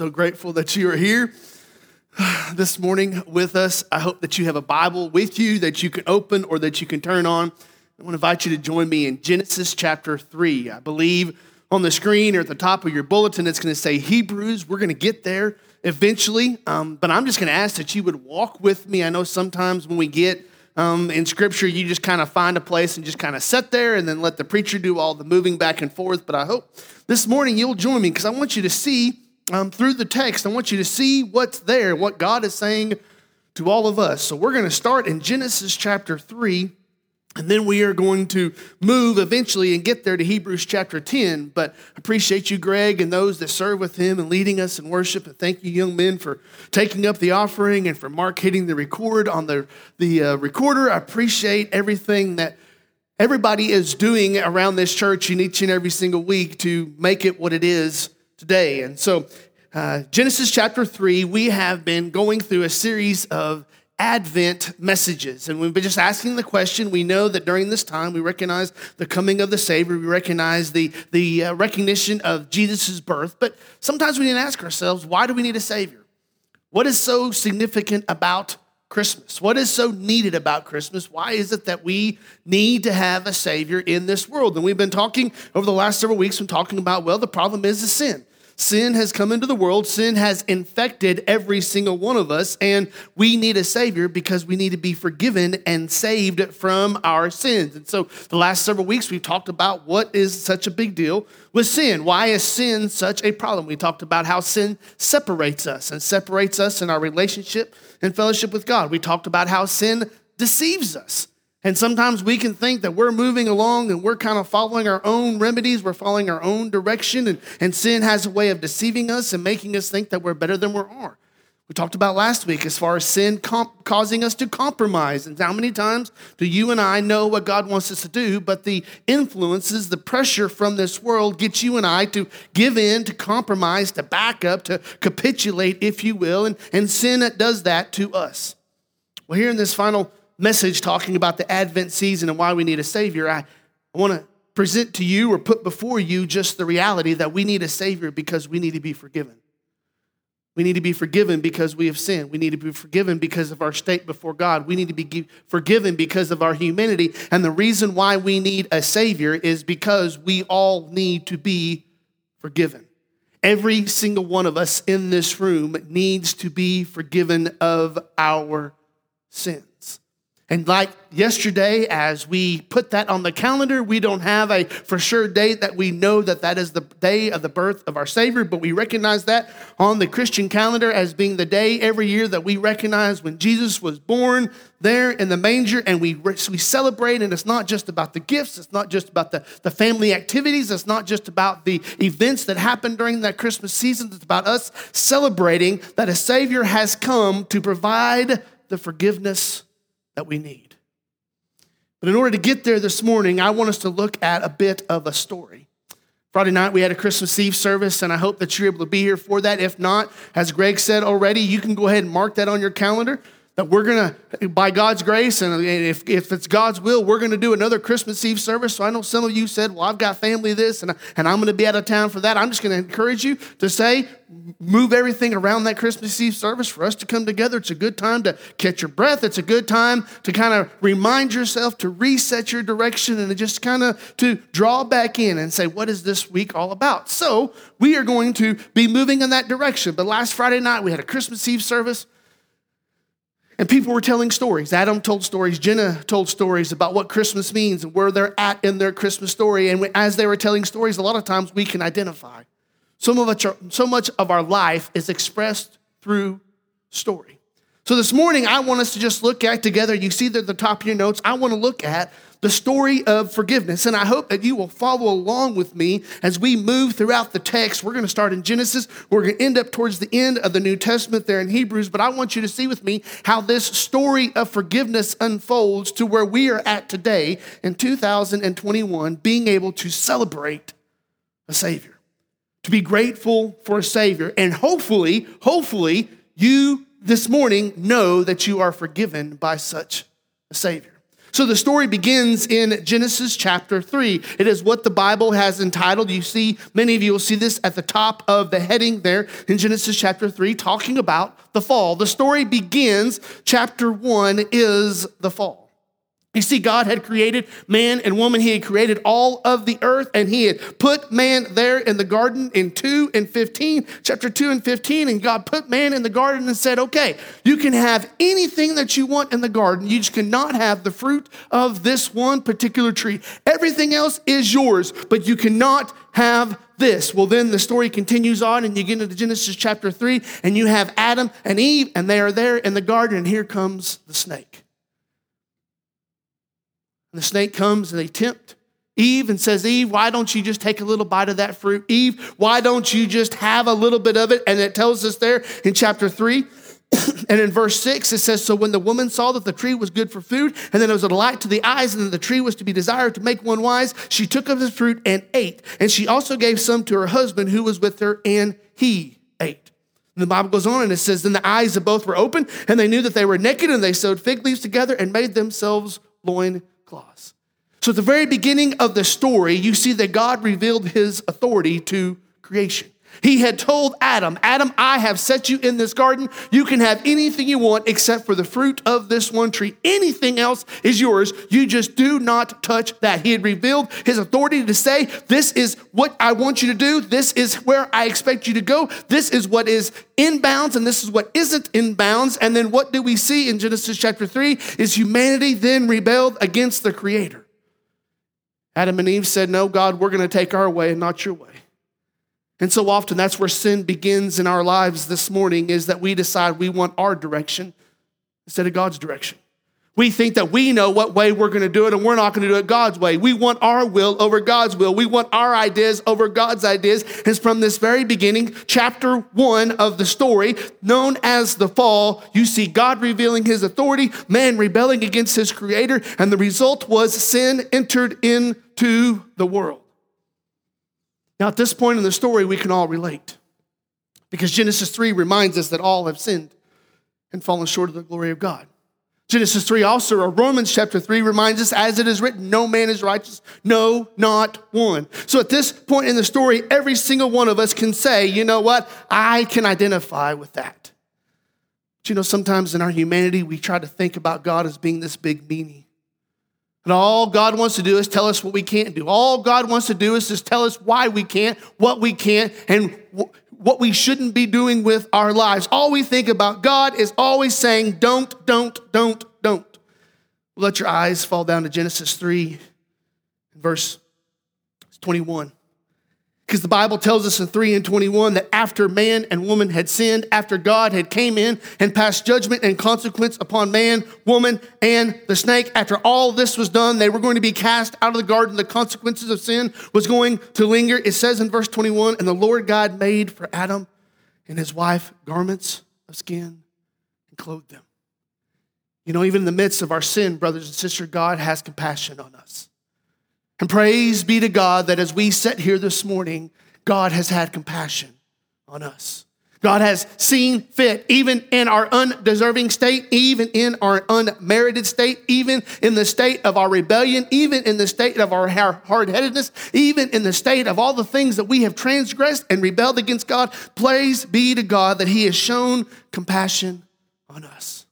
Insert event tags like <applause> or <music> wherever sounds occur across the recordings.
So grateful that you are here this morning with us. I hope that you have a Bible with you that you can open or that you can turn on. I want to invite you to join me in Genesis chapter 3. I believe on the screen or at the top of your bulletin, it's going to say Hebrews. We're going to get there eventually, um, but I'm just going to ask that you would walk with me. I know sometimes when we get um, in scripture, you just kind of find a place and just kind of sit there and then let the preacher do all the moving back and forth. But I hope this morning you'll join me because I want you to see um, through the text. I want you to see what's there, what God is saying to all of us. So we're going to start in Genesis chapter 3, and then we are going to move eventually and get there to Hebrews chapter 10. But appreciate you, Greg, and those that serve with him and leading us in worship. And thank you, young men, for taking up the offering and for Mark hitting the record on the, the uh, recorder. I appreciate everything that everybody is doing around this church in each and every single week to make it what it is today. And so, uh, Genesis chapter 3, we have been going through a series of Advent messages. And we've been just asking the question. We know that during this time, we recognize the coming of the Savior, we recognize the, the uh, recognition of Jesus' birth. But sometimes we need to ask ourselves, why do we need a Savior? What is so significant about Christmas? What is so needed about Christmas? Why is it that we need to have a Savior in this world? And we've been talking over the last several weeks, been talking about, well, the problem is the sin. Sin has come into the world, sin has infected every single one of us, and we need a Savior because we need to be forgiven and saved from our sins. And so, the last several weeks, we've talked about what is such a big deal with sin. Why is sin such a problem? We talked about how sin separates us and separates us in our relationship and fellowship with God. We talked about how sin deceives us. And sometimes we can think that we're moving along and we're kind of following our own remedies, we're following our own direction, and, and sin has a way of deceiving us and making us think that we're better than we are. We talked about last week as far as sin comp- causing us to compromise. And how many times do you and I know what God wants us to do, but the influences, the pressure from this world gets you and I to give in, to compromise, to back up, to capitulate, if you will. And, and sin does that to us. Well, here in this final message talking about the Advent season and why we need a Savior, I, I want to present to you or put before you just the reality that we need a Savior because we need to be forgiven. We need to be forgiven because we have sinned. We need to be forgiven because of our state before God. We need to be forgiven because of our humanity. And the reason why we need a Savior is because we all need to be forgiven. Every single one of us in this room needs to be forgiven of our sin. And like yesterday, as we put that on the calendar, we don't have a for sure date that we know that that is the day of the birth of our Savior, but we recognize that on the Christian calendar as being the day every year that we recognize when Jesus was born there in the manger, and we, we celebrate. And it's not just about the gifts, it's not just about the, the family activities, it's not just about the events that happen during that Christmas season, it's about us celebrating that a Savior has come to provide the forgiveness that we need. But in order to get there this morning, I want us to look at a bit of a story. Friday night, we had a Christmas Eve service, and I hope that you're able to be here for that. If not, as Greg said already, you can go ahead and mark that on your calendar that we're going to, by God's grace, and if, if it's God's will, we're going to do another Christmas Eve service. So I know some of you said, well, I've got family this, and, and I'm going to be out of town for that. I'm just going to encourage you to say, move everything around that Christmas Eve service for us to come together. It's a good time to catch your breath. It's a good time to kind of remind yourself to reset your direction and to just kind of to draw back in and say, what is this week all about? So we are going to be moving in that direction. But last Friday night, we had a Christmas Eve service. And people were telling stories. Adam told stories. Jenna told stories about what Christmas means and where they're at in their Christmas story. And as they were telling stories, a lot of times we can identify. So much, so much of our life is expressed through story. So this morning, I want us to just look at together. You see that at the top of your notes, I want to look at the story of forgiveness. And I hope that you will follow along with me as we move throughout the text. We're going to start in Genesis. We're going to end up towards the end of the New Testament there in Hebrews. But I want you to see with me how this story of forgiveness unfolds to where we are at today in 2021, being able to celebrate a Savior, to be grateful for a Savior. And hopefully, hopefully, you this morning know that you are forgiven by such a Savior. So the story begins in Genesis chapter 3. It is what the Bible has entitled. You see, many of you will see this at the top of the heading there in Genesis chapter 3, talking about the fall. The story begins, chapter 1 is the fall. You see, God had created man and woman. He had created all of the earth, and He had put man there in the garden in 2 and 15, chapter 2 and 15. And God put man in the garden and said, Okay, you can have anything that you want in the garden. You just cannot have the fruit of this one particular tree. Everything else is yours, but you cannot have this. Well, then the story continues on, and you get into Genesis chapter 3, and you have Adam and Eve, and they are there in the garden, and here comes the snake. The snake comes and they tempt Eve and says, Eve, why don't you just take a little bite of that fruit? Eve, why don't you just have a little bit of it? And it tells us there in chapter 3 <clears throat> and in verse 6, it says, So when the woman saw that the tree was good for food, and that it was a delight to the eyes, and that the tree was to be desired to make one wise, she took of the fruit and ate. And she also gave some to her husband who was with her, and he ate. And the Bible goes on and it says, Then the eyes of both were open, and they knew that they were naked, and they sewed fig leaves together and made themselves loin clause. So at the very beginning of the story, you see that God revealed his authority to creation. He had told Adam, Adam, I have set you in this garden. You can have anything you want except for the fruit of this one tree. Anything else is yours. You just do not touch that. He had revealed his authority to say, This is what I want you to do. This is where I expect you to go. This is what is in bounds, and this is what isn't in bounds. And then what do we see in Genesis chapter 3 is humanity then rebelled against the Creator. Adam and Eve said, No, God, we're going to take our way and not your way. And so often that's where sin begins in our lives this morning is that we decide we want our direction instead of God's direction. We think that we know what way we're going to do it and we're not going to do it God's way. We want our will over God's will. We want our ideas over God's ideas. And from this very beginning, chapter one of the story, known as the fall, you see God revealing his authority, man rebelling against his creator, and the result was sin entered into the world. Now, at this point in the story, we can all relate because Genesis 3 reminds us that all have sinned and fallen short of the glory of God. Genesis 3 also, or Romans chapter 3 reminds us, as it is written, no man is righteous, no, not one. So at this point in the story, every single one of us can say, you know what? I can identify with that. But you know, sometimes in our humanity, we try to think about God as being this big meanie. And all God wants to do is tell us what we can't do. All God wants to do is just tell us why we can't, what we can't, and what we shouldn't be doing with our lives. All we think about God is always saying, don't, don't, don't, don't. Let your eyes fall down to Genesis 3, verse 21. Because the Bible tells us in 3 and 21 that after man and woman had sinned, after God had came in and passed judgment and consequence upon man, woman, and the snake, after all this was done, they were going to be cast out of the garden. The consequences of sin was going to linger. It says in verse 21, and the Lord God made for Adam and his wife garments of skin and clothed them. You know, even in the midst of our sin, brothers and sisters, God has compassion on us. And praise be to God that as we sit here this morning, God has had compassion on us. God has seen fit, even in our undeserving state, even in our unmerited state, even in the state of our rebellion, even in the state of our hard headedness, even in the state of all the things that we have transgressed and rebelled against God. Praise be to God that He has shown compassion on us.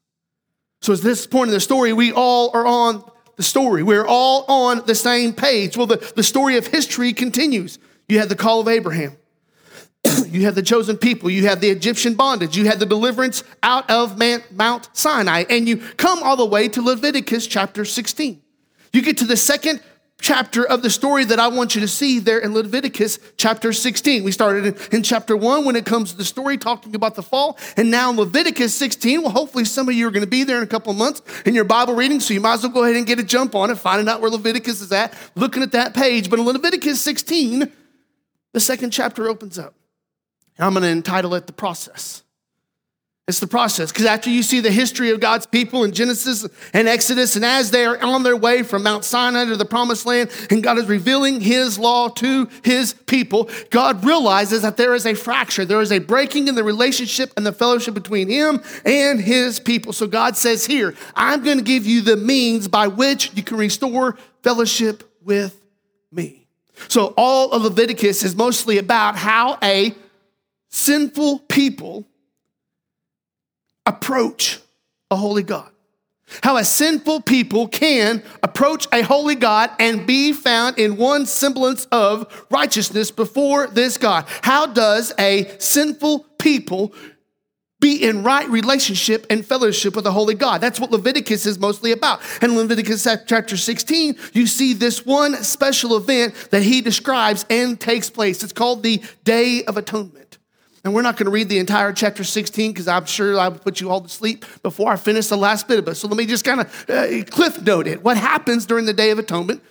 So, at this point in the story, we all are on the story. We're all on the same page. Well, the, the story of history continues. You had the call of Abraham. <clears throat> you had the chosen people. You had the Egyptian bondage. You had the deliverance out of Mount Sinai. And you come all the way to Leviticus chapter 16. You get to the second chapter of the story that I want you to see there in Leviticus chapter 16. We started in, chapter 1 when it comes to the story talking about the fall, and now in Leviticus 16. Well, hopefully some of you are going to be there in a couple of months in your Bible reading, so you might as well go ahead and get a jump on it, finding out where Leviticus is at, looking at that page. But in Leviticus 16, the second chapter opens up. And I'm going to entitle it The Process. It's the process. Because after you see the history of God's people in Genesis and Exodus, and as they are on their way from Mount Sinai to the promised land, and God is revealing his law to his people, God realizes that there is a fracture. There is a breaking in the relationship and the fellowship between him and his people. So God says, Here, I'm going to give you the means by which you can restore fellowship with me. So all of Leviticus is mostly about how a sinful people approach a holy God. How a sinful people can approach a holy God and be found in one semblance of righteousness before this God. How does a sinful people be in right relationship and fellowship with the holy God? That's what Leviticus is mostly about. And in Leviticus chapter 16, you see this one special event that he describes and takes place. It's called the Day of Atonement. And we're not going to read the entire chapter 16 because I'm sure I would put you all to sleep before I finish the last bit of it. So let me just kind of uh, cliff note it. What happens during the Day of Atonement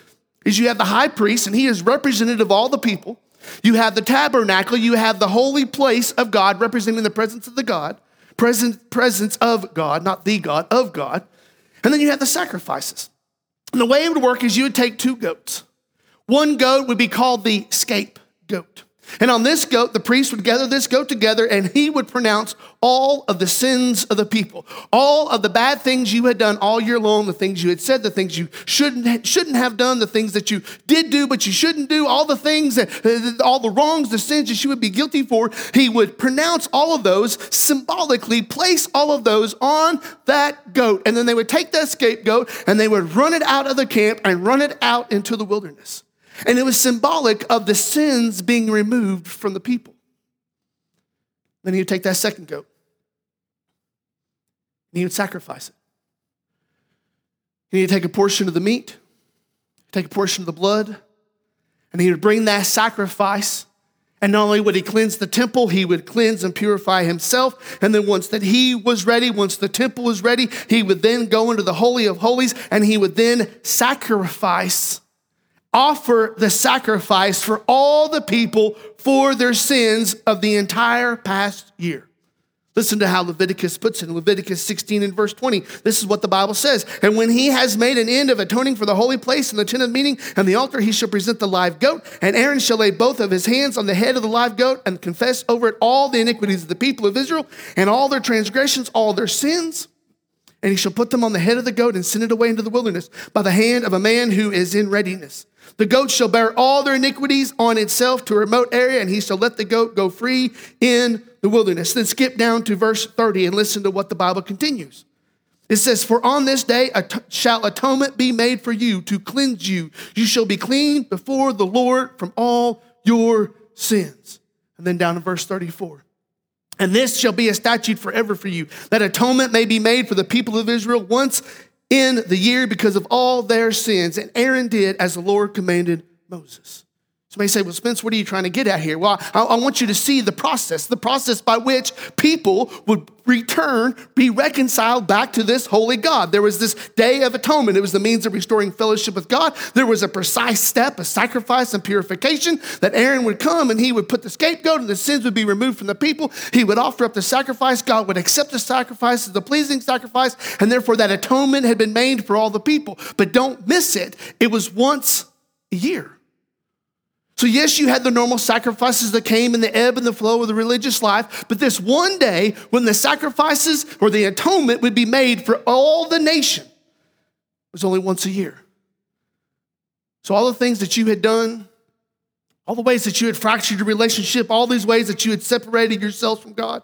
is you have the high priest, and he is representative of all the people. You have the tabernacle, you have the holy place of God, representing the presence of the God, present, presence of God, not the God, of God. And then you have the sacrifices. And the way it would work is you would take two goats. One goat would be called the scapegoat. And on this goat, the priest would gather this goat together and he would pronounce all of the sins of the people, all of the bad things you had done all year long, the things you had said, the things you shouldn't, shouldn't have done, the things that you did do but you shouldn't do, all the things that, all the wrongs, the sins that you would be guilty for. He would pronounce all of those, symbolically place all of those on that goat. And then they would take that scapegoat and they would run it out of the camp and run it out into the wilderness. And it was symbolic of the sins being removed from the people. Then he would take that second goat and he would sacrifice it. He would take a portion of the meat, take a portion of the blood, and he would bring that sacrifice. And not only would he cleanse the temple, he would cleanse and purify himself. And then once that he was ready, once the temple was ready, he would then go into the Holy of Holies and he would then sacrifice offer the sacrifice for all the people for their sins of the entire past year. Listen to how Leviticus puts it in Leviticus 16 and verse 20. This is what the Bible says. And when he has made an end of atoning for the holy place and the tent of meeting and the altar, he shall present the live goat, and Aaron shall lay both of his hands on the head of the live goat and confess over it all the iniquities of the people of Israel and all their transgressions, all their sins. And he shall put them on the head of the goat and send it away into the wilderness by the hand of a man who is in readiness. The goat shall bear all their iniquities on itself to a remote area, and he shall let the goat go free in the wilderness. Then skip down to verse 30 and listen to what the Bible continues. It says, For on this day shall atonement be made for you to cleanse you. You shall be clean before the Lord from all your sins. And then down to verse 34. And this shall be a statute forever for you, that atonement may be made for the people of Israel once in the year because of all their sins. And Aaron did as the Lord commanded Moses. Somebody say, Well, Spence, what are you trying to get at here? Well, I, I, want you to see the process, the process by which people would return, be reconciled back to this holy God. There was this day of atonement. It was the means of restoring fellowship with God. There was a precise step, a sacrifice and purification that Aaron would come and he would put the scapegoat and the sins would be removed from the people. He would offer up the sacrifice. God would accept the sacrifice as a pleasing sacrifice. And therefore, that atonement had been made for all the people. But don't miss it, it was once a year. So, yes, you had the normal sacrifices that came in the ebb and the flow of the religious life, but this one day when the sacrifices or the atonement would be made for all the nation was only once a year. So, all the things that you had done, all the ways that you had fractured your relationship, all these ways that you had separated yourselves from God,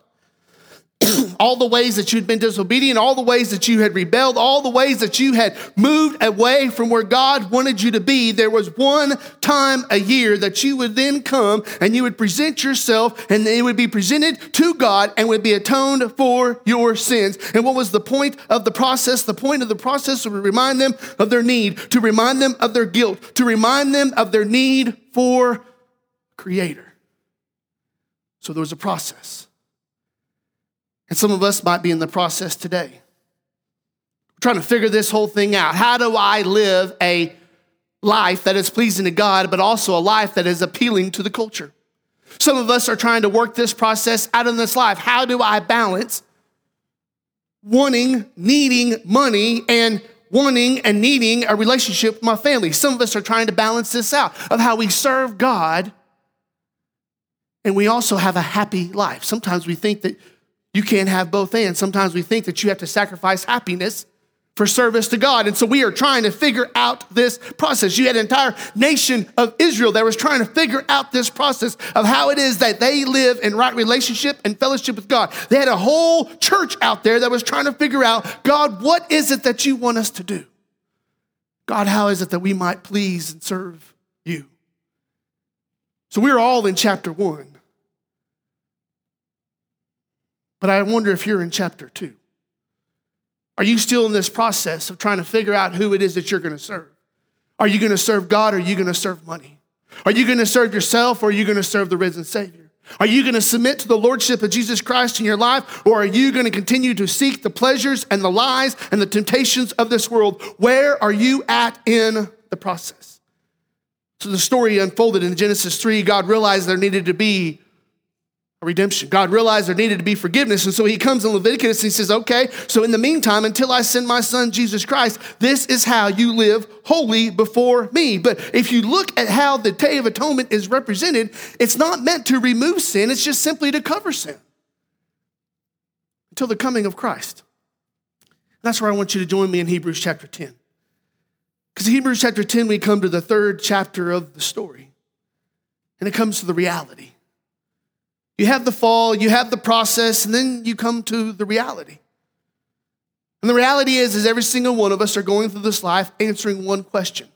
all the ways that you'd been disobedient, all the ways that you had rebelled, all the ways that you had moved away from where God wanted you to be, there was one time a year that you would then come and you would present yourself and it would be presented to God and would be atoned for your sins. And what was the point of the process? The point of the process was to remind them of their need, to remind them of their guilt, to remind them of their need for Creator. So there was a process. And some of us might be in the process today. We're trying to figure this whole thing out. How do I live a life that is pleasing to God, but also a life that is appealing to the culture? Some of us are trying to work this process out in this life. How do I balance wanting, needing money and wanting and needing a relationship with my family. Some of us are trying to balance this out of how we serve God and we also have a happy life. Sometimes we think that you can't have both and. Sometimes we think that you have to sacrifice happiness for service to God. And so we are trying to figure out this process. You had an entire nation of Israel that was trying to figure out this process of how it is that they live in right relationship and fellowship with God. They had a whole church out there that was trying to figure out God, what is it that you want us to do? God, how is it that we might please and serve you? So we're all in chapter one. But I wonder if you're in chapter two. Are you still in this process of trying to figure out who it is that you're going to serve? Are you going to serve God or are you going to serve money? Are you going to serve yourself or are you going to serve the risen Savior? Are you going to submit to the Lordship of Jesus Christ in your life or are you going to continue to seek the pleasures and the lies and the temptations of this world? Where are you at in the process? So the story unfolded in Genesis 3. God realized there needed to be redemption. God realized there needed to be forgiveness. And so he comes in Leviticus and he says, okay, so in the meantime, until I send my son Jesus Christ, this is how you live holy before me. But if you look at how the Day of Atonement is represented, it's not meant to remove sin, it's just simply to cover sin until the coming of Christ. That's where I want you to join me in Hebrews chapter 10. Because in Hebrews chapter 10, we come to the third chapter of the story, and it comes to the reality. You have the fall, you have the process, and then you come to the reality. And the reality is, is every single one of us are going through this life answering one question.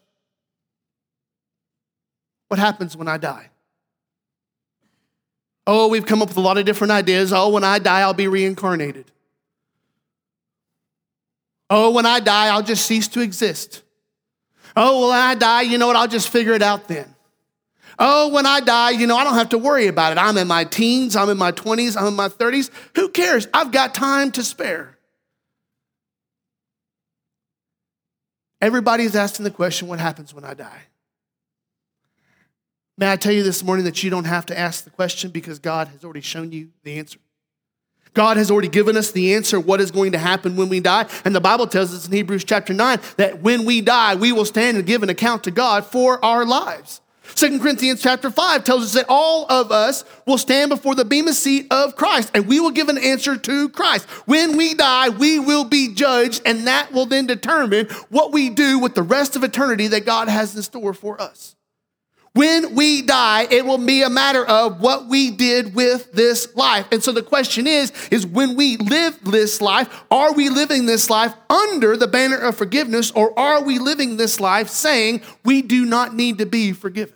What happens when I die? Oh, we've come up with a lot of different ideas. Oh, when I die, I'll be reincarnated. Oh, when I die, I'll just cease to exist. Oh, when I die, you know what? I'll just figure it out then. Oh, when I die, you know, I don't have to worry about it. I'm in my teens, I'm in my 20s, I'm in my 30s. Who cares? I've got time to spare. Everybody's asking the question what happens when I die? May I tell you this morning that you don't have to ask the question because God has already shown you the answer. God has already given us the answer what is going to happen when we die. And the Bible tells us in Hebrews chapter 9 that when we die, we will stand and give an account to God for our lives. Second Corinthians chapter 5 tells us that all of us will stand before the bema seat of Christ and we will give an answer to Christ. When we die, we will be judged, and that will then determine what we do with the rest of eternity that God has in store for us. When we die, it will be a matter of what we did with this life. And so the question is, is when we live this life, are we living this life under the banner of forgiveness or are we living this life saying we do not need to be forgiven?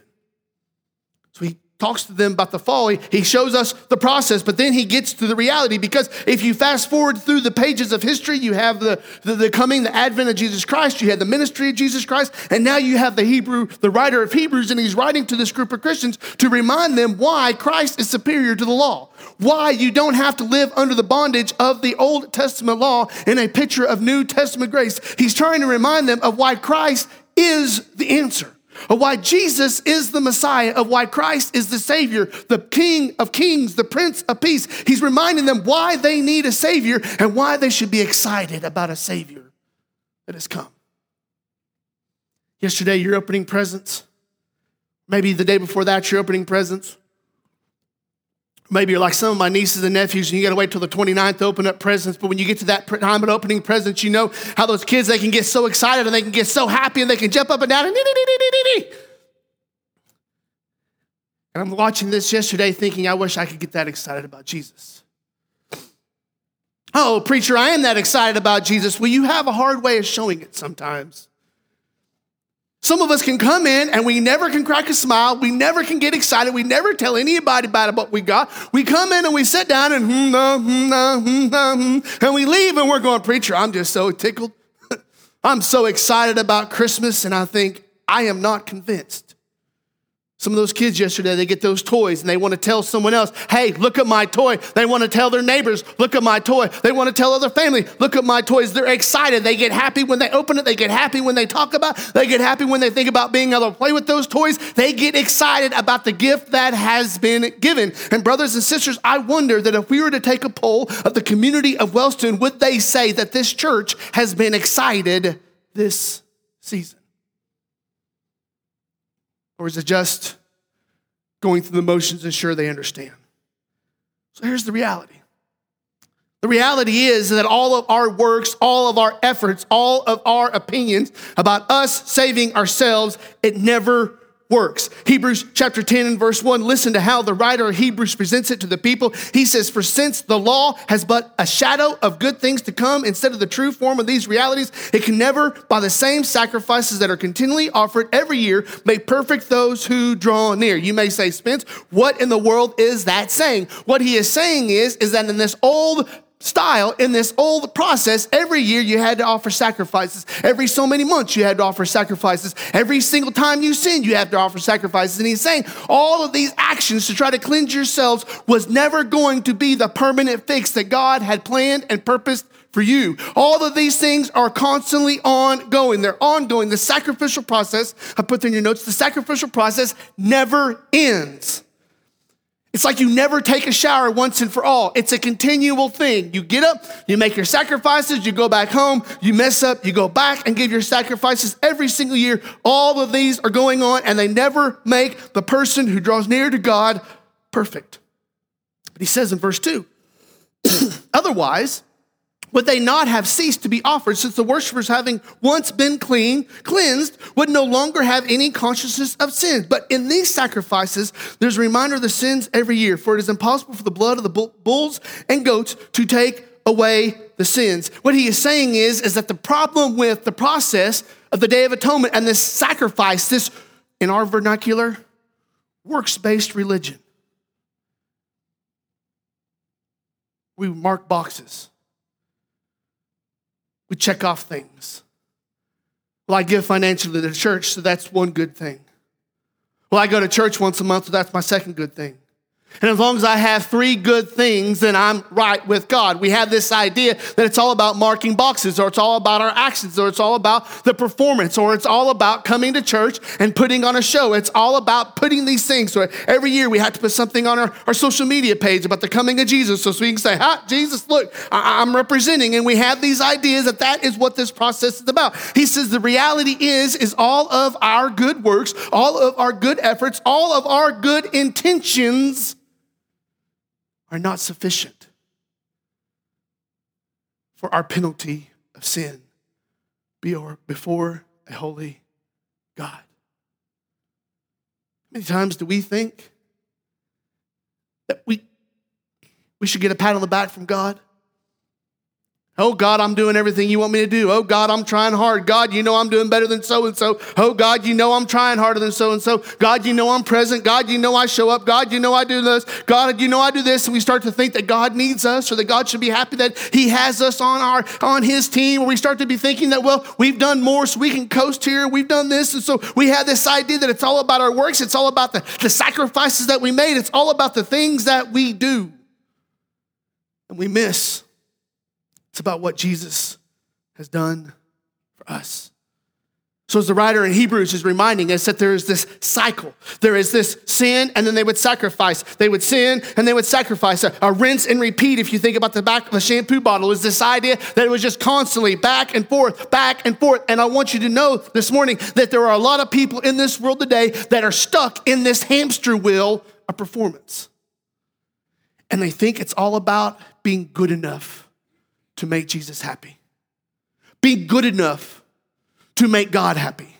Talks to them about the fall. He shows us the process, but then he gets to the reality because if you fast forward through the pages of history, you have the, the, the, coming, the advent of Jesus Christ, you had the ministry of Jesus Christ, and now you have the Hebrew, the writer of Hebrews, and he's writing to this group of Christians to remind them why Christ is superior to the law, why you don't have to live under the bondage of the Old Testament law in a picture of New Testament grace. He's trying to remind them of why Christ is the answer of why Jesus is the Messiah, of why Christ is the Savior, the King of Kings, the Prince of Peace. He's reminding them why they need a Savior and why they should be excited about a Savior that has come. Yesterday, you're opening presents. Maybe the day before that, you're opening presents. Maybe you're like some of my nieces and nephews, and you got to wait till the 29th to open up presents. But when you get to that time of opening presents, you know how those kids they can get so excited and they can get so happy and they can jump up and down and. And I'm watching this yesterday, thinking, I wish I could get that excited about Jesus. Oh, preacher, I am that excited about Jesus. Well, you have a hard way of showing it sometimes. Some of us can come in and we never can crack a smile. We never can get excited. We never tell anybody about what we got. We come in and we sit down and hmm, hmm, hmm, and we leave and we're going, Preacher, I'm just so tickled. <laughs> I'm so excited about Christmas. And I think, I am not convinced Some of those kids yesterday, they get those toys and they want to tell someone else, hey, look at my toy. They want to tell their neighbors, look at my toy. They want to tell other family, look at my toys. They're excited. They get happy when they open it. They get happy when they talk about it. They get happy when they think about being able to play with those toys. They get excited about the gift that has been given. And brothers and sisters, I wonder that if we were to take a poll of the community of Wellston, would they say that this church has been excited this season? Or is it just going through the motions and sure they understand? So here's the reality. The reality is that all of our works, all of our efforts, all of our opinions about us saving ourselves, it never works. Hebrews chapter 10 and verse 1, listen to how the writer of Hebrews presents it to the people. He says, For since the law has but a shadow of good things to come instead of the true form of these realities, it can never, by the same sacrifices that are continually offered every year, make perfect those who draw near. You may say, Spence, what in the world is that saying? What he is saying is, is that in this old style in this old process. Every year you had to offer sacrifices. Every so many months you had to offer sacrifices. Every single time you sinned you had to offer sacrifices. And he's saying all of these actions to try to cleanse yourselves was never going to be the permanent fix that god had planned and purposed for you. All of these things are constantly ongoing. They're ongoing. The sacrificial process i put in your notes the sacrificial process never ends it's like you never take a shower once and for all. It's a continual thing. You get up, you make your sacrifices, you go back home, you mess up, you go back and give your sacrifices every single year. All of these are going on and they never make the person who draws near to God perfect. But he says in verse 2 <clears throat> Otherwise, would they not have ceased to be offered since the worshippers having once been clean cleansed would no longer have any consciousness of sin. But in these sacrifices there's a reminder of the sins every year for it is impossible for the blood of the bulls and goats to take away the sins. What he is saying is is that the problem with the process of the day of atonement and this sacrifice this in our vernacular works-based religion. We mark boxes we check off things. Well, I give financially to the church, so that's one good thing. Well, I go to church once a month, so that's my second good thing. And as long as I have three good things, then I'm right with God. We have this idea that it's all about marking boxes, or it's all about our actions, or it's all about the performance, or it's all about coming to church and putting on a show. It's all about putting these things. So every year we have to put something on our, our social media page about the coming of Jesus so, we can say, ha, Jesus, look, I, I'm representing. And we have these ideas that that is what this process is about. He says the reality is, is all of our good works, all of our good efforts, all of our good intentions are not sufficient for our penalty of sin before a holy God. How many times do we think that we, we should get a pat on the back from God? Oh God, I'm doing everything you want me to do. Oh God, I'm trying hard. God, you know I'm doing better than so and so. Oh God, you know I'm trying harder than so and so. God, you know I'm present. God, you know I show up. God, you know I do this. God, you know I do this. And we start to think that God needs us or that God should be happy that He has us on our on His team. Or we start to be thinking that, well, we've done more so we can coast here. We've done this. And so we have this idea that it's all about our works. It's all about the, the sacrifices that we made. It's all about the things that we do. And we miss it's about what Jesus has done for us. So, as the writer in Hebrews is reminding us that there is this cycle. There is this sin, and then they would sacrifice. They would sin, and they would sacrifice. A, a, rinse and repeat, if you think about the back of a shampoo bottle, is this idea that it was just constantly back and forth, back and forth. And I want you to know this morning that there are a lot of people in this world today that are stuck in this hamster wheel of performance. And they think it's all about being good enough to make Jesus happy. Be good enough to make God happy.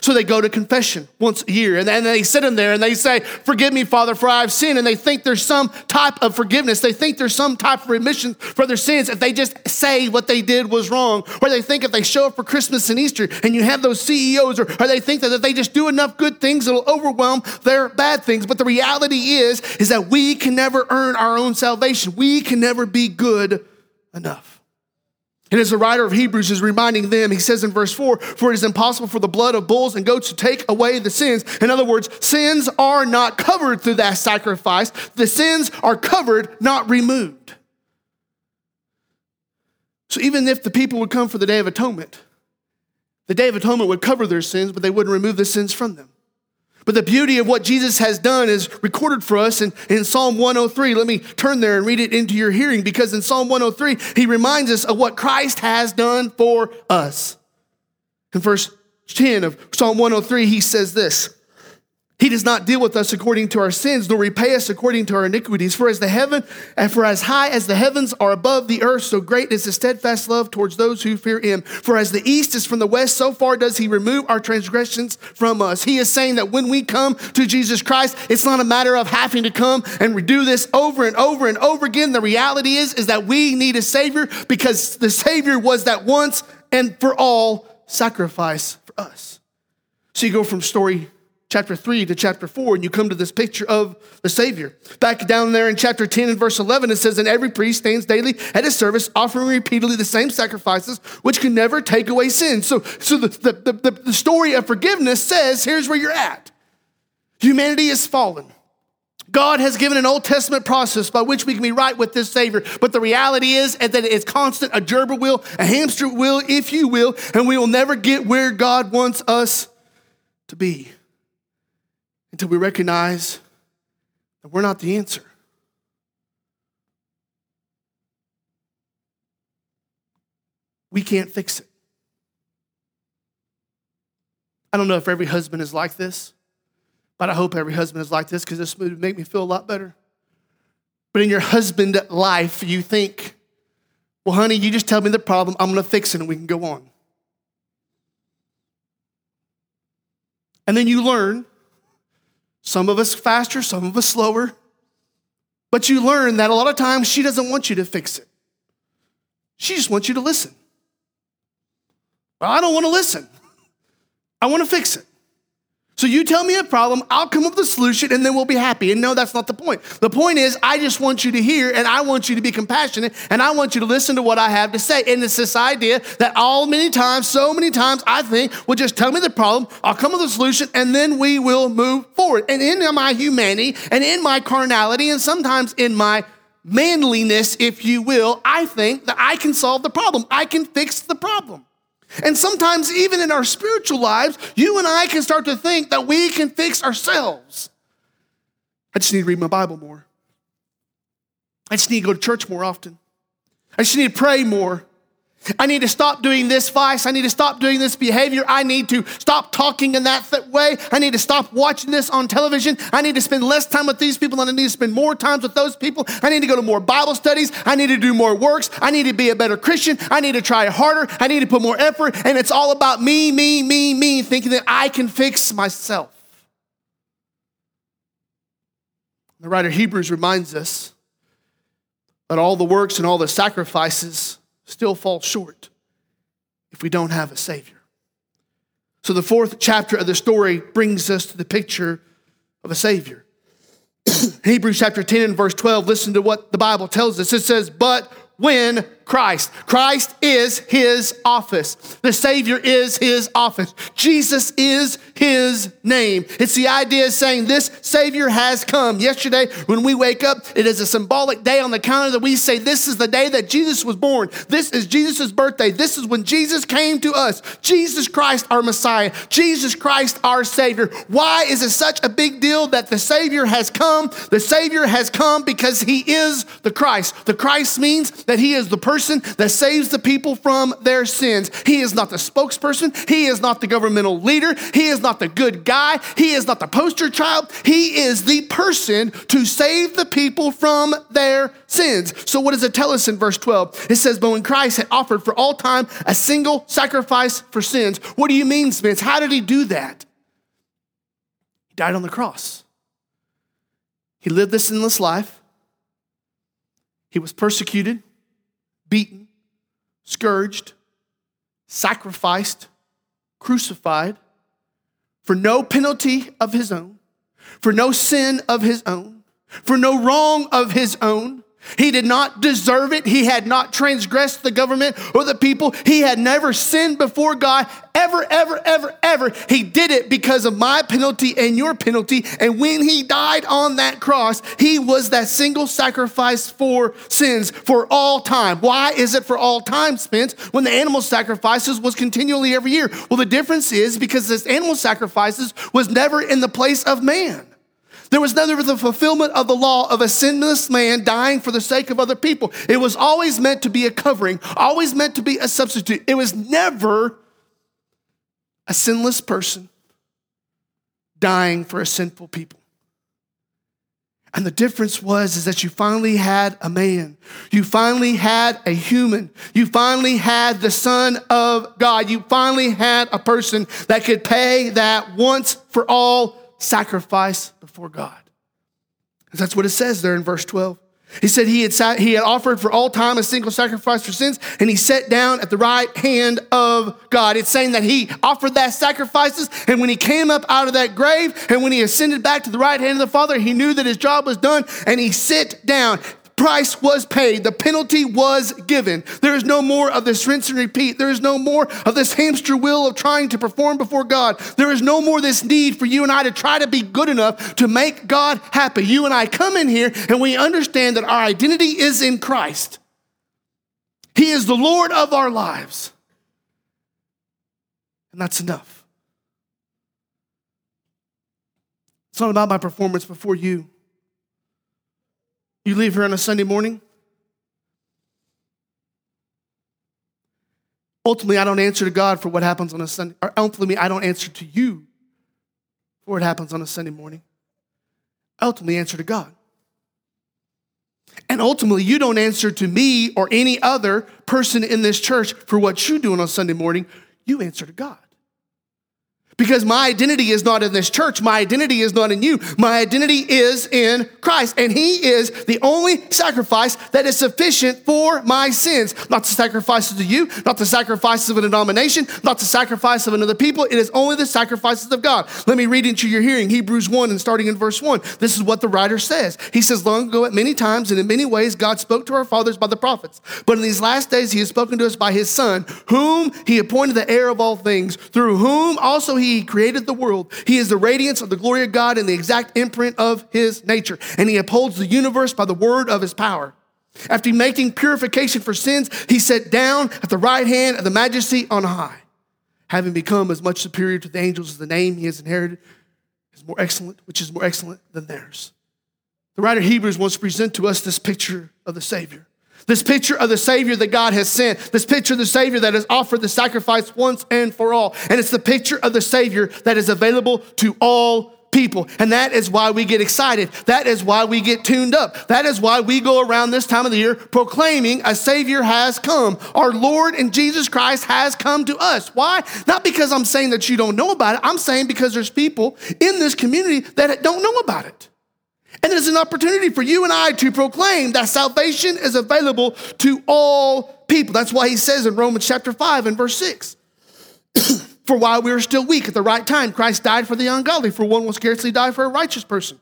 So they go to confession once a year and then they sit in there and they say, Forgive me, Father, for I have sinned. And they think there's some type of forgiveness. They think there's some type of remission for their sins if they just say what they did was wrong. Or they think if they show up for Christmas and Easter and you have those CEOs, or, or they think that if they just do enough good things, it'll overwhelm their bad things. But the reality is, is that we can never earn our own salvation. We can never be good enough. And as the writer of Hebrews is reminding them, he says in verse 4 For it is impossible for the blood of bulls and goats to take away the sins. In other words, sins are not covered through that sacrifice, the sins are covered, not removed. So even if the people would come for the Day of Atonement, the Day of Atonement would cover their sins, but they wouldn't remove the sins from them. But the beauty of what Jesus has done is recorded for us in, in Psalm 103. Let me turn there and read it into your hearing because in Psalm 103, he reminds us of what Christ has done for us. In verse 10 of Psalm 103, he says this he does not deal with us according to our sins, nor repay us according to our iniquities. For as the heaven, and for as high as the heavens are above the earth, so great is the steadfast love towards those who fear him. For as the east is from the west, so far does he remove our transgressions from us. He is saying that when we come to Jesus Christ, it's not a matter of having to come and redo this over and over and over again. The reality is, is that we need a savior because the savior was that once and for all sacrifice for us. So you go from story chapter 3 to chapter 4, and you come to this picture of the Savior. Back down there in chapter 10 and verse 11, it says, And every priest stands daily at his service, offering repeatedly the same sacrifices, which can never take away sin. So, so the, the, the, the story of forgiveness says, Here's where you're at. Humanity is fallen. God has given an Old Testament process by which we can be right with this Savior. But the reality is that it's constant, a gerbil wheel, a hamster wheel, if you will, and we will never get where God wants us to be until we recognize that we're not the answer. We can't fix it. I don't know if every husband is like this, but I hope every husband is like this because this would make me feel a lot better. But in your husband life, you think, well, honey, you just tell me the problem, I'm gonna fix it and we can go on. And then you learn some of us faster, some of us slower. But you learn that a lot of times she doesn't want you to fix it. She just wants you to listen. Well, I don't want to listen. I want to fix it. So you tell me a problem, I'll come up with a solution, and then we'll be happy. And no, that's not the point. The point is, I just want you to hear, and I want you to be compassionate, and I want you to listen to what I have to say. And it's this idea that all many times, so many times, I think, well, just tell me the problem, I'll come up with a solution, and then we will move forward. And in my humanity, and in my carnality, and sometimes in my manliness, if you will, I think that I can solve the problem. I can fix the problem. And sometimes, even in our spiritual lives, you and I can start to think that we can fix ourselves. I just need to read my Bible more. I just need to go to church more often. I just need to pray more. I need to stop doing this vice. I need to stop doing this behavior. I need to stop talking in that th- way. I need to stop watching this on television. I need to spend less time with these people and I need to spend more times with those people. I need to go to more Bible studies. I need to do more works. I need to be a better Christian. I need to try harder. I need to put more effort. And it's all about me, me, me, me, thinking that I can fix myself. The writer Hebrews reminds us that all the works and all the sacrifices still fall short if we don't have a Savior. So the fourth chapter of the story brings us to the picture of a Savior. <clears throat> Hebrews chapter 10 and verse 12, listen to what the Bible tells us. It says, But when Christ. Christ is his office. The Savior is his office. Jesus is his name. It's the idea of saying this Savior has come. Yesterday, when we wake up, it is a symbolic day on the calendar that we say this is the day that Jesus was born. This is Jesus' birthday. This is when Jesus came to us. Jesus Christ, our Messiah. Jesus Christ, our Savior. Why is it such a big deal that the Savior has come? The Savior has come because he is the Christ. The Christ means that he is the person person that saves the people from their sins. He is not the spokesperson. He is not the governmental leader. He is not the good guy. He is not the poster child. He is the person to save the people from their sins. So, what does it tell us in verse 12? It says, But when Christ had offered for all time a single sacrifice for sins, what do you mean, Spence? How did he do that? He died on the cross. He lived this sinless life. He was persecuted beaten, scourged, sacrificed, crucified for no penalty of his own, for no sin of his own, for no wrong of his own. He did not deserve it. He had not transgressed the government or the people. He had never sinned before God ever, ever, ever, ever. He did it because of my penalty and your penalty. And when he died on that cross, he was that single sacrifice for sins for all time. Why is it for all time, Spence, when the animal sacrifices was continually every year? Well, the difference is because this animal sacrifices was never in the place of man. There was never the fulfillment of the law of a sinless man dying for the sake of other people. It was always meant to be a covering, always meant to be a substitute. It was never a sinless person dying for a sinful people. And the difference was is that you finally had a man. You finally had a human. You finally had the son of God. You finally had a person that could pay that once for all sacrifice before God. That's what it says there in verse 12. He said he had, sat, he had offered for all time a single sacrifice for sins, and he sat down at the right hand of God. It's saying that he offered that sacrifices, and when he came up out of that grave, and when he ascended back to the right hand of the Father, he knew that his job was done, and he sat down price was paid, the penalty was given. There is no more of this rinse and repeat. There is no more of this hamster wheel of trying to perform before God. There is no more this need for you and I to try to be good enough to make God happy. You and I come in here and we understand that our identity is in Christ. He is the Lord of our lives. And that's enough. It's not about my performance before you. You leave here on a Sunday morning. Ultimately, I don't answer to God for what happens on a Sunday. Or ultimately, I don't answer to you for what happens on a Sunday morning. I ultimately answer to God. And ultimately, you don't answer to me or any other person in this church for what you do on a Sunday morning. You answer to God. Because my identity is not in this church. My identity is not in you. My identity is in Christ. And He is the only sacrifice that is sufficient for my sins. Not the sacrifices of you, not the sacrifices of a denomination, not the sacrifice of another people. It is only the sacrifices of God. Let me read into your hearing Hebrews 1 and starting in verse 1. This is what the writer says. He says, Long ago, at many times and in many ways, God spoke to our fathers by the prophets. But in these last days, He has spoken to us by His Son, whom He appointed the heir of all things, through whom also he created the world. He is the radiance of the glory of God and the exact imprint of his nature. And he upholds the universe by the word of his power. After making purification for sins, he sat down at the right hand of the majesty on high. Having become as much superior to the angels as the name he has inherited is more excellent, which is more excellent than theirs. The writer of Hebrews wants to present to us this picture of the Savior. This picture of the Savior that God has sent, this picture of the Savior that has offered the sacrifice once and for all. And it's the picture of the Savior that is available to all people. And that is why we get excited. That is why we get tuned up. That is why we go around this time of the year proclaiming a Savior has come. Our Lord and Jesus Christ has come to us. Why? Not because I'm saying that you don't know about it. I'm saying because there's people in this community that don't know about it. And is an opportunity for you and I to proclaim that salvation is available to all people. That's why he says in Romans chapter 5 and verse 6 <clears throat> For while we were still weak at the right time, Christ died for the ungodly, for one will scarcely die for a righteous person.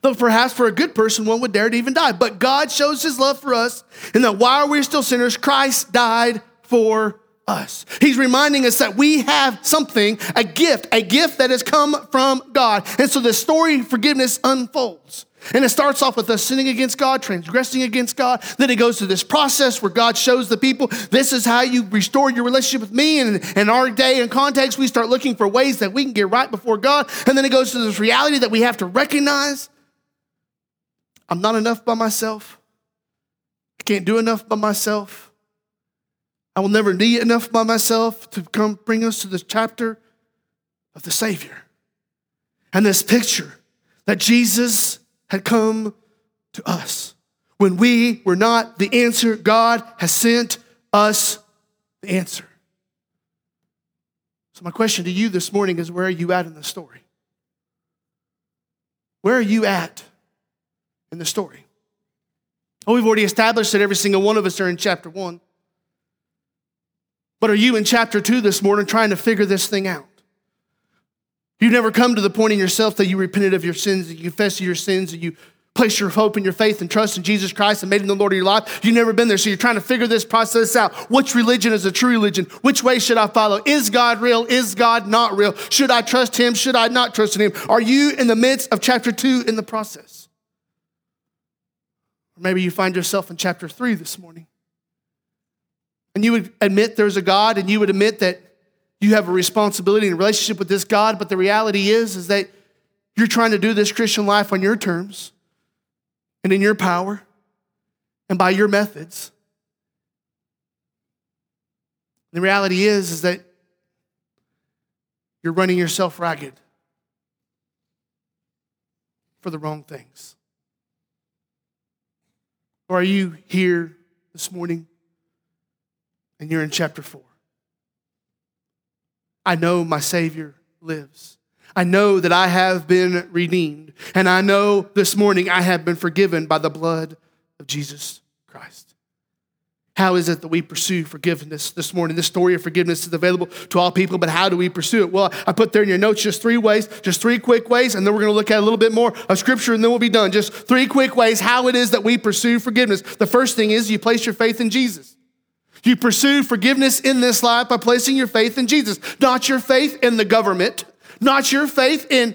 Though perhaps for a good person, one would dare to even die. But God shows his love for us in that while we we're still sinners, Christ died for us. He's reminding us that we have something, a gift, a gift that has come from God. And so the story of forgiveness unfolds. And it starts off with us sinning against God, transgressing against God. Then it goes to this process where God shows the people, this is how you restore your relationship with me. And in our day and context, we start looking for ways that we can get right before God. And then it goes to this reality that we have to recognize I'm not enough by myself. I can't do enough by myself. I will never need enough by myself to come bring us to this chapter of the Savior. And this picture that Jesus had come to us. When we were not the answer, God has sent us the answer. So, my question to you this morning is where are you at in the story? Where are you at in the story? Oh, we've already established that every single one of us are in chapter one. But are you in chapter two this morning trying to figure this thing out? You've never come to the point in yourself that you repented of your sins, that you confessed your sins, that you Place your hope and your faith and trust in Jesus Christ and made him the Lord of your life. You've never been there, so you're trying to figure this process out. Which religion is a true religion? Which way should I follow? Is God real? Is God not real? Should I trust him? Should I not trust in him? Are you in the midst of chapter two in the process? Or maybe you find yourself in chapter three this morning. And you would admit there's a God and you would admit that you have a responsibility and relationship with this God, but the reality is, is that you're trying to do this Christian life on your terms and in your power and by your methods. The reality is, is that you're running yourself ragged for the wrong things. Or are you here this morning and you're in chapter 4? I know my Savior lives. I know that I have been redeemed. And I know this morning I have been forgiven by the blood of Jesus Christ. How is it that we pursue forgiveness this morning? This story of forgiveness is available to all people, but how do we pursue it? Well, I put there in your notes just three ways, just three quick ways, and then we're going to look at a little bit more of scripture and then we'll be done. Just three quick ways how it is that we pursue forgiveness. The first thing is you place your faith in Jesus. You pursue forgiveness in this life by placing your faith in Jesus, not your faith in the government, not your faith in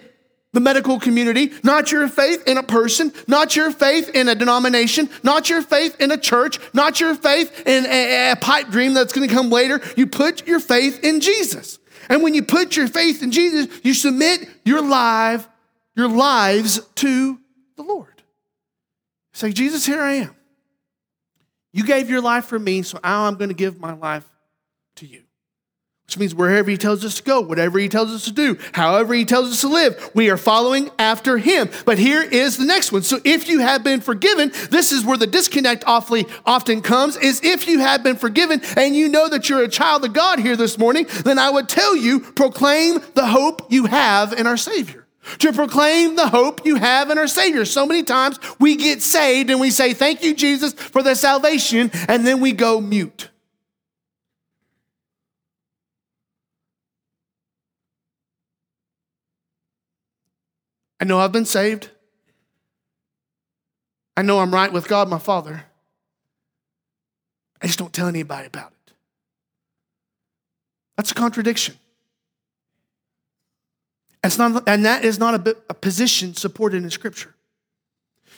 the medical community, not your faith in a person, not your faith in a denomination, not your faith in a church, not your faith in a, a pipe dream that's going to come later. You put your faith in Jesus. And when you put your faith in Jesus, you submit your life, your lives to the Lord. Say, Jesus, here I am. You gave your life for me, so now I'm going to give my life to you. Which means wherever he tells us to go, whatever he tells us to do, however he tells us to live, we are following after him. But here is the next one. So if you have been forgiven, this is where the disconnect awfully often comes, is if you have been forgiven and you know that you're a child of God here this morning, then I would tell you, proclaim the hope you have in our Savior to proclaim the hope you have in our Savior. So many times we get saved and we say, Thank you, Jesus, for the salvation, and then we go mute. I know I've been saved. I know I'm right with God, my Father. I just don't tell anybody about it. That's a contradiction. It's not, and that is not a, a position supported in Scripture.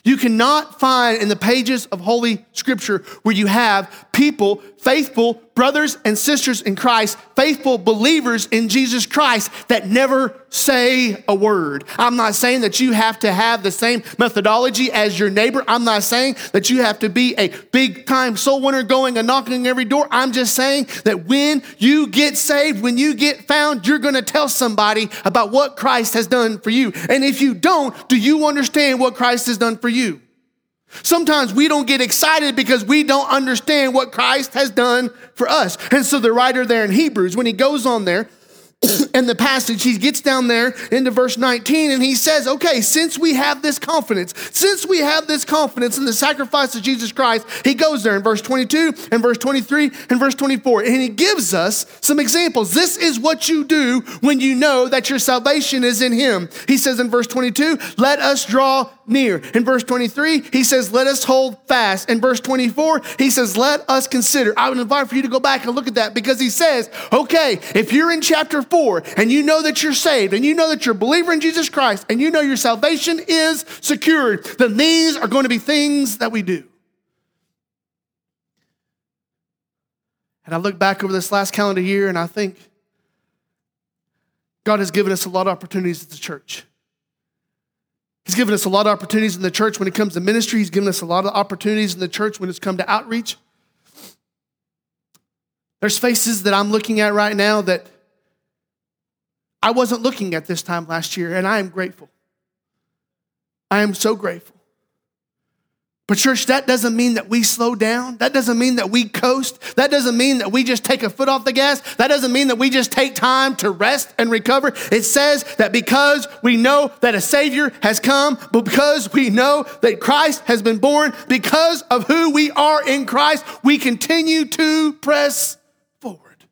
You cannot find in the pages of Holy Scripture where you have people, faithful brothers and sisters in Christ, faithful believers in Jesus Christ that never say a word. I'm not saying that you have to have the same methodology as your neighbor. I'm not saying that you have to be a big time soul winner going and knocking every door. I'm just saying that when you get saved, when you get found, you're going to tell somebody about what Christ has done for you. And if you don't, do you understand what Christ has done for you? Sometimes we don't get excited because we don't understand what Christ has done for us. And so the writer there in Hebrews, when he goes on there, <clears throat> in the passage, he gets down there into verse 19 and he says, Okay, since we have this confidence, since we have this confidence in the sacrifice of Jesus Christ, he goes there in verse 22 and verse 23 and verse 24, and he gives us some examples. This is what you do when you know that your salvation is in him. He says in verse 22, Let us draw near. In verse 23, he says, Let us hold fast. In verse 24, he says, Let us consider. I would invite for you to go back and look at that because he says, Okay, if you're in chapter 4 and you know that you're saved and you know that you're a believer in Jesus Christ and you know your salvation is secured, then these are going to be things that we do. And I look back over this last calendar year and I think God has given us a lot of opportunities at the church. He's given us a lot of opportunities in the church when it comes to ministry. He's given us a lot of opportunities in the church when it's come to outreach. There's faces that I'm looking at right now that I wasn't looking at this time last year, and I am grateful. I am so grateful. But, church, that doesn't mean that we slow down. That doesn't mean that we coast. That doesn't mean that we just take a foot off the gas. That doesn't mean that we just take time to rest and recover. It says that because we know that a Savior has come, but because we know that Christ has been born, because of who we are in Christ, we continue to press forward.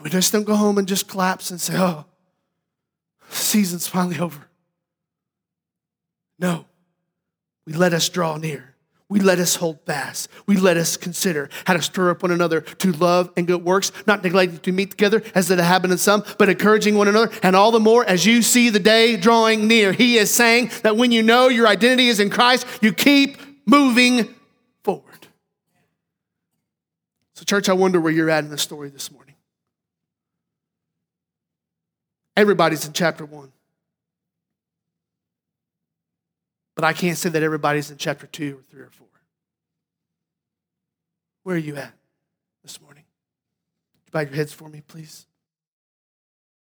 We just don't go home and just collapse and say, oh, the season's finally over. No, we let us draw near. We let us hold fast. We let us consider how to stir up one another to love and good works, not neglecting to meet together as it happened in some, but encouraging one another, and all the more as you see the day drawing near. He is saying that when you know your identity is in Christ, you keep moving forward. So, church, I wonder where you're at in the story this morning. Everybody's in chapter one. But I can't say that everybody's in chapter two or three or four. Where are you at this morning? Bow your heads for me, please.